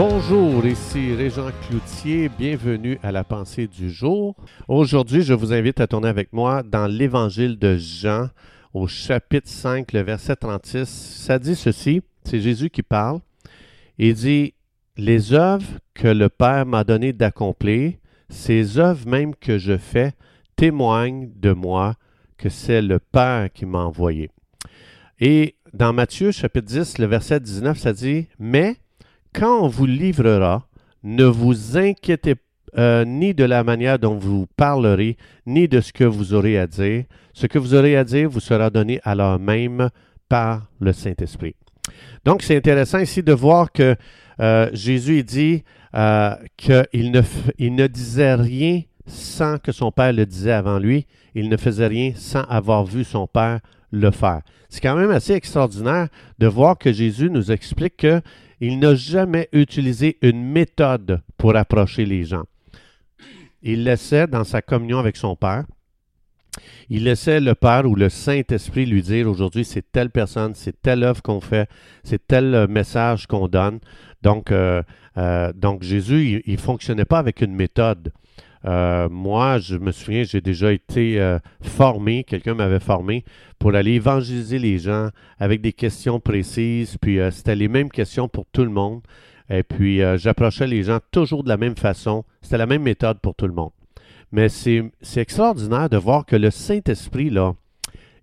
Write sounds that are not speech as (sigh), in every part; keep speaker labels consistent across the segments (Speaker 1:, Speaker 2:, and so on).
Speaker 1: Bonjour, ici Régent Cloutier, bienvenue à la pensée du jour. Aujourd'hui, je vous invite à tourner avec moi dans l'évangile de Jean au chapitre 5, le verset 36. Ça dit ceci, c'est Jésus qui parle. Il dit, Les œuvres que le Père m'a donné d'accomplir, ces œuvres même que je fais, témoignent de moi que c'est le Père qui m'a envoyé. Et dans Matthieu chapitre 10, le verset 19, ça dit, Mais quand on vous livrera, ne vous inquiétez euh, ni de la manière dont vous parlerez, ni de ce que vous aurez à dire. Ce que vous aurez à dire vous sera donné alors même par le Saint-Esprit. Donc, c'est intéressant ici de voir que euh, Jésus dit euh, qu'il ne, ne disait rien sans que son Père le disait avant lui. Il ne faisait rien sans avoir vu son Père le faire. C'est quand même assez extraordinaire de voir que Jésus nous explique qu'il n'a jamais utilisé une méthode pour approcher les gens. Il laissait dans sa communion avec son Père, il laissait le Père ou le Saint-Esprit lui dire aujourd'hui c'est telle personne, c'est telle œuvre qu'on fait, c'est tel message qu'on donne. Donc, euh, euh, donc Jésus, il ne fonctionnait pas avec une méthode. Euh, moi, je me souviens, j'ai déjà été euh, formé, quelqu'un m'avait formé pour aller évangéliser les gens avec des questions précises, puis euh, c'était les mêmes questions pour tout le monde. Et puis, j'approchais les gens toujours de la même façon. C'était la même méthode pour tout le monde. Mais c'est extraordinaire de voir que le Saint-Esprit, là,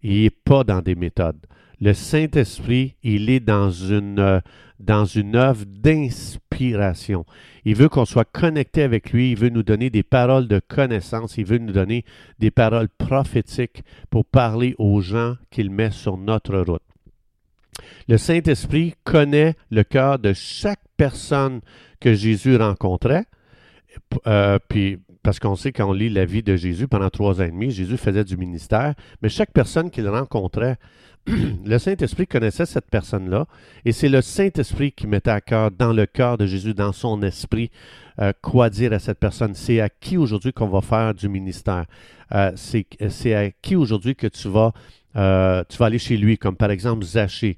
Speaker 1: il n'est pas dans des méthodes. Le Saint-Esprit, il est dans une, dans une œuvre d'inspiration. Il veut qu'on soit connecté avec lui, il veut nous donner des paroles de connaissance, il veut nous donner des paroles prophétiques pour parler aux gens qu'il met sur notre route. Le Saint-Esprit connaît le cœur de chaque personne que Jésus rencontrait. Euh, puis parce qu'on sait quand on lit la vie de Jésus pendant trois ans et demi, Jésus faisait du ministère, mais chaque personne qu'il rencontrait, (clears throat) le Saint-Esprit connaissait cette personne-là, et c'est le Saint-Esprit qui mettait à cœur, dans le cœur de Jésus, dans son esprit, euh, quoi dire à cette personne. C'est à qui aujourd'hui qu'on va faire du ministère? Euh, c'est à qui aujourd'hui que tu vas, euh, tu vas aller chez lui, comme par exemple Zachée.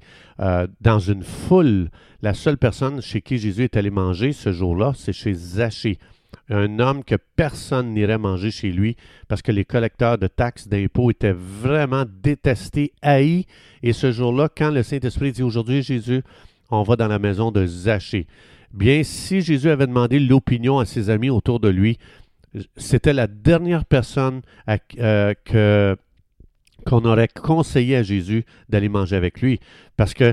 Speaker 1: dans une foule, la seule personne chez qui Jésus est allé manger ce jour-là, c'est chez Zachée un homme que personne n'irait manger chez lui parce que les collecteurs de taxes d'impôts étaient vraiment détestés, haïs. Et ce jour-là, quand le Saint-Esprit dit aujourd'hui, Jésus, on va dans la maison de Zachée. Bien, si Jésus avait demandé l'opinion à ses amis autour de lui, c'était la dernière personne euh, que qu'on aurait conseillé à Jésus d'aller manger avec lui. Parce que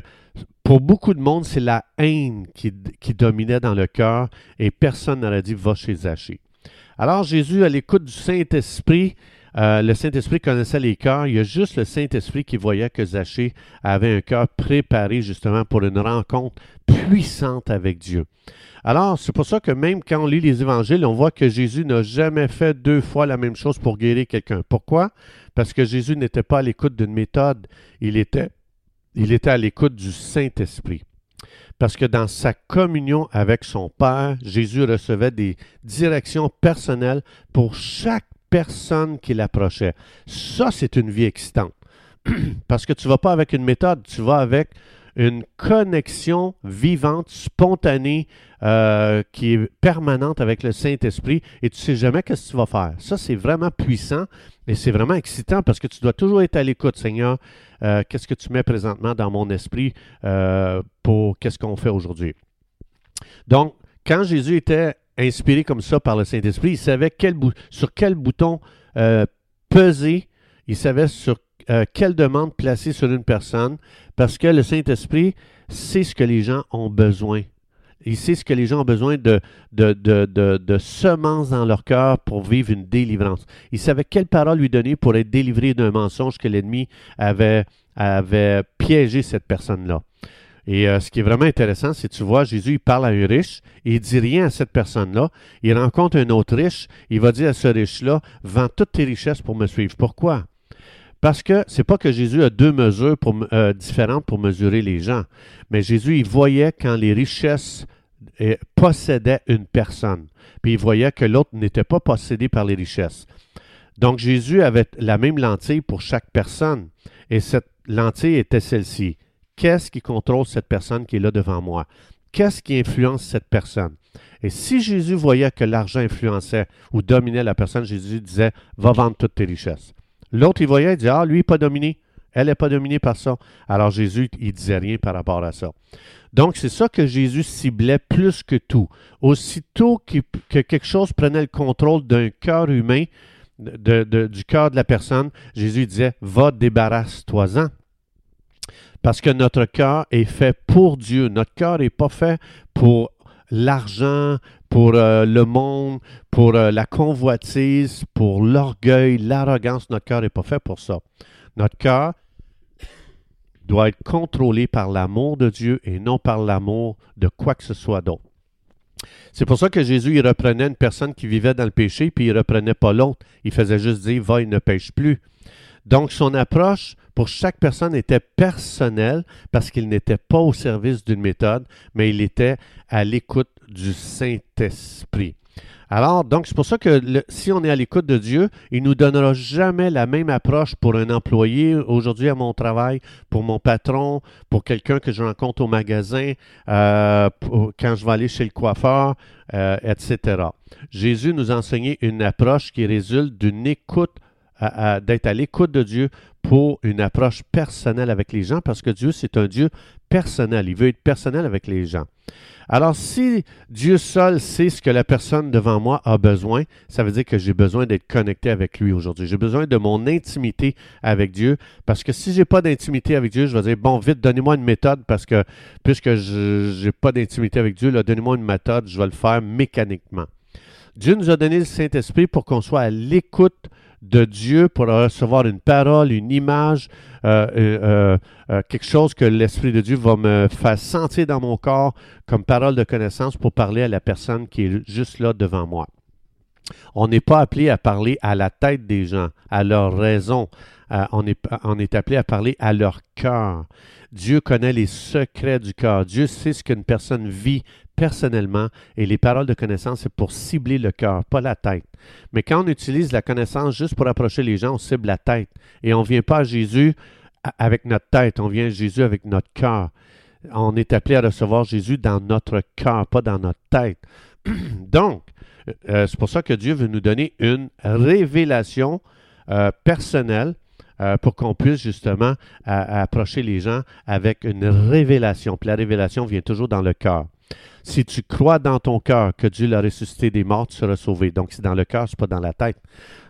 Speaker 1: pour beaucoup de monde, c'est la haine qui, dominait dans le cœur et personne n'aurait dit va chez Zachée. Alors Jésus, à l'écoute du Saint-Esprit, euh, le Saint-Esprit connaissait les cœurs. Il y a juste le Saint-Esprit qui voyait que Zachée avait un cœur préparé justement pour une rencontre puissante avec Dieu. Alors, c'est pour ça que même quand on lit les évangiles, on voit que Jésus n'a jamais fait deux fois la même chose pour guérir quelqu'un. Pourquoi? Parce que Jésus n'était pas à l'écoute d'une méthode, il était, il était à l'écoute du Saint-Esprit. Parce que dans sa communion avec son Père, Jésus recevait des directions personnelles pour chaque personne qui l'approchait. Ça, c'est une vie excitante. (clears throat) Parce que tu ne vas pas avec une méthode, tu vas avec une connexion vivante, spontanée, euh, qui est permanente avec le Saint-Esprit et tu ne sais jamais qu'est-ce que tu vas faire. Ça, c'est vraiment puissant et c'est vraiment excitant parce que tu dois toujours être à l'écoute, Seigneur. Euh, qu'est-ce que tu mets présentement dans mon esprit euh, pour qu'est-ce qu'on fait aujourd'hui? Donc, quand Jésus était inspiré comme ça par le Saint-Esprit, il savait sur quel bouton peser, il savait sur euh, quelle demande placer sur une personne parce que le Saint-Esprit sait ce que les gens ont besoin. Il sait ce que les gens ont besoin de, semences dans leur cœur pour vivre une délivrance. Il savait quelle parole lui donner pour être délivré d'un mensonge que l'ennemi avait piégé cette personne-là. Et euh, ce qui est vraiment intéressant, c'est tu vois, Jésus, il parle à un riche, et il dit rien à cette personne-là. Il rencontre un autre riche, il va dire à ce riche-là, vends toutes tes richesses pour me suivre. Pourquoi? Parce que c'est pas que Jésus a deux mesures euh, différentes pour mesurer les gens, mais Jésus, il voyait quand les richesses euh, possédaient une personne, puis il voyait que l'autre n'était pas possédé par les richesses. Donc Jésus avait la même lentille pour chaque personne, et cette lentille était celle-ci. Qu'est-ce qui contrôle cette personne qui est là devant moi? qu'est-ce qui influence cette personne? Et si Jésus voyait que l'argent influençait ou dominait la personne, Jésus disait, va vendre toutes tes richesses. L'autre, il voyait, il disait, ah, lui, pas dominé. Elle n'est pas dominée par ça. Alors Jésus, il disait rien par rapport à ça. Donc, c'est ça que Jésus ciblait plus que tout. Aussitôt que quelque chose prenait le contrôle d'un cœur humain, du cœur de la personne, Jésus disait, va, débarrasse-toi-en. Parce que notre cœur est fait pour Dieu. Notre cœur n'est pas fait pour l'argent, pour euh, le monde, pour euh, la convoitise, pour l'orgueil, l'arrogance. Notre cœur n'est pas fait pour ça. Notre cœur doit être contrôlé par l'amour de Dieu et non par l'amour de quoi que ce soit d'autre. C'est pour ça que Jésus, il reprenait une personne qui vivait dans le péché, puis il ne reprenait pas l'autre. Il faisait juste dire, va, il ne pêche plus. Donc, son approche pour chaque personne était personnelle parce qu'il n'était pas au service d'une méthode, mais il était à l'écoute du Saint-Esprit. Alors, donc, c'est pour ça que si on est à l'écoute de Dieu, il ne nous donnera jamais la même approche pour un employé aujourd'hui à mon travail, pour mon patron, pour quelqu'un que je rencontre au magasin, euh, quand je vais aller chez le coiffeur, euh, etc. Jésus nous a une approche qui résulte d'une écoute, d'être à l'écoute de Dieu pour une approche personnelle avec les gens, parce que Dieu, c'est un Dieu personnel. Il veut être personnel avec les gens. Alors, si Dieu seul sait ce que la personne devant moi a besoin, ça veut dire que j'ai besoin d'être connecté avec lui aujourd'hui. J'ai besoin de mon intimité avec Dieu, parce que si je n'ai pas d'intimité avec Dieu, je vais dire, bon, vite, donnez-moi une méthode, parce que puisque je n'ai pas d'intimité avec Dieu, donnez-moi une méthode, je vais le faire mécaniquement. Dieu nous a donné le Saint-Esprit pour qu'on soit à l'écoute de Dieu pour recevoir une parole, une image, euh, euh, euh, quelque chose que l'Esprit de Dieu va me faire sentir dans mon corps comme parole de connaissance pour parler à la personne qui est juste là devant moi. On n'est pas appelé à parler à la tête des gens, à leur raison. on, est, on est appelé à parler à leur cœur. Dieu connaît les secrets du cœur. Dieu sait ce qu'une personne vit personnellement et les paroles de connaissance, c'est pour cibler le cœur, pas la tête. Mais quand on utilise la connaissance juste pour approcher les gens, on cible la tête. Et on ne vient pas à Jésus avec notre tête, on vient à Jésus avec notre cœur. On est appelé à recevoir Jésus dans notre cœur, pas dans notre tête. (clears throat) Donc, euh, c'est pour ça que Dieu veut nous donner une révélation euh, personnelle euh, pour qu'on puisse justement approcher les gens avec une révélation. Puis la révélation vient toujours dans le cœur. Si tu crois dans ton cœur que Dieu l'a ressuscité des morts, tu seras sauvé. Donc, c'est dans le cœur, ce n'est pas dans la tête.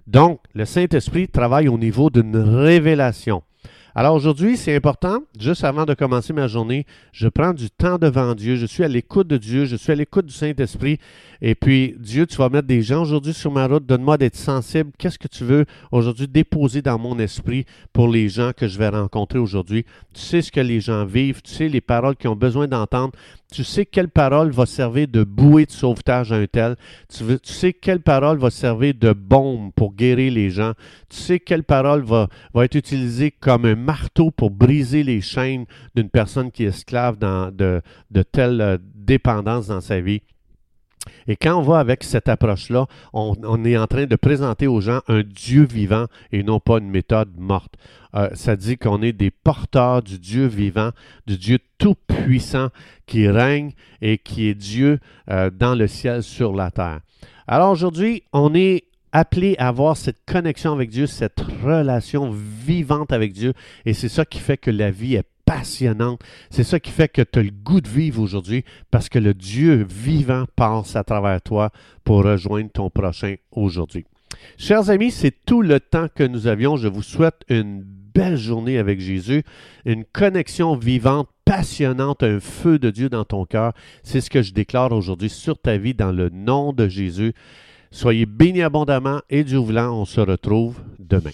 Speaker 1: Donc, le Saint-Esprit travaille au niveau d'une révélation. Alors aujourd'hui, c'est important, juste avant de commencer ma journée, je prends du temps devant Dieu, je suis à l'écoute de Dieu, je suis à l'écoute du Saint-Esprit. Et puis, Dieu, tu vas mettre des gens aujourd'hui sur ma route, donne-moi d'être sensible. Qu'est-ce que tu veux aujourd'hui déposer dans mon esprit pour les gens que je vais rencontrer aujourd'hui? Tu sais ce que les gens vivent, tu sais les paroles qu'ils ont besoin d'entendre. Tu sais quelle parole va servir de bouée de sauvetage à un tel. Tu, sais quelle parole va servir de bombe pour guérir les gens. Tu sais quelle parole va, être utilisée comme un marteau pour briser les chaînes d'une personne qui est esclave de, de telle euh, dépendance dans sa vie. Et quand on va avec cette approche-là, on, est en train de présenter aux gens un Dieu vivant et non pas une méthode morte. Euh, ça dit qu'on est des porteurs du Dieu vivant, du Dieu tout-puissant qui règne et qui est Dieu euh, dans le ciel, sur la terre. Alors aujourd'hui, on est appelé à avoir cette connexion avec Dieu, cette relation vivante avec Dieu, et c'est ça qui fait que la vie est passionnante. C'est ça qui fait que tu as le goût de vivre aujourd'hui parce que le Dieu vivant passe à travers toi pour rejoindre ton prochain aujourd'hui. Chers amis, c'est tout le temps que nous avions. Je vous souhaite une belle journée avec Jésus, une connexion vivante, passionnante, un feu de Dieu dans ton cœur. C'est ce que je déclare aujourd'hui sur ta vie dans le nom de Jésus. Soyez bénis abondamment et Dieu voulant, on se retrouve demain.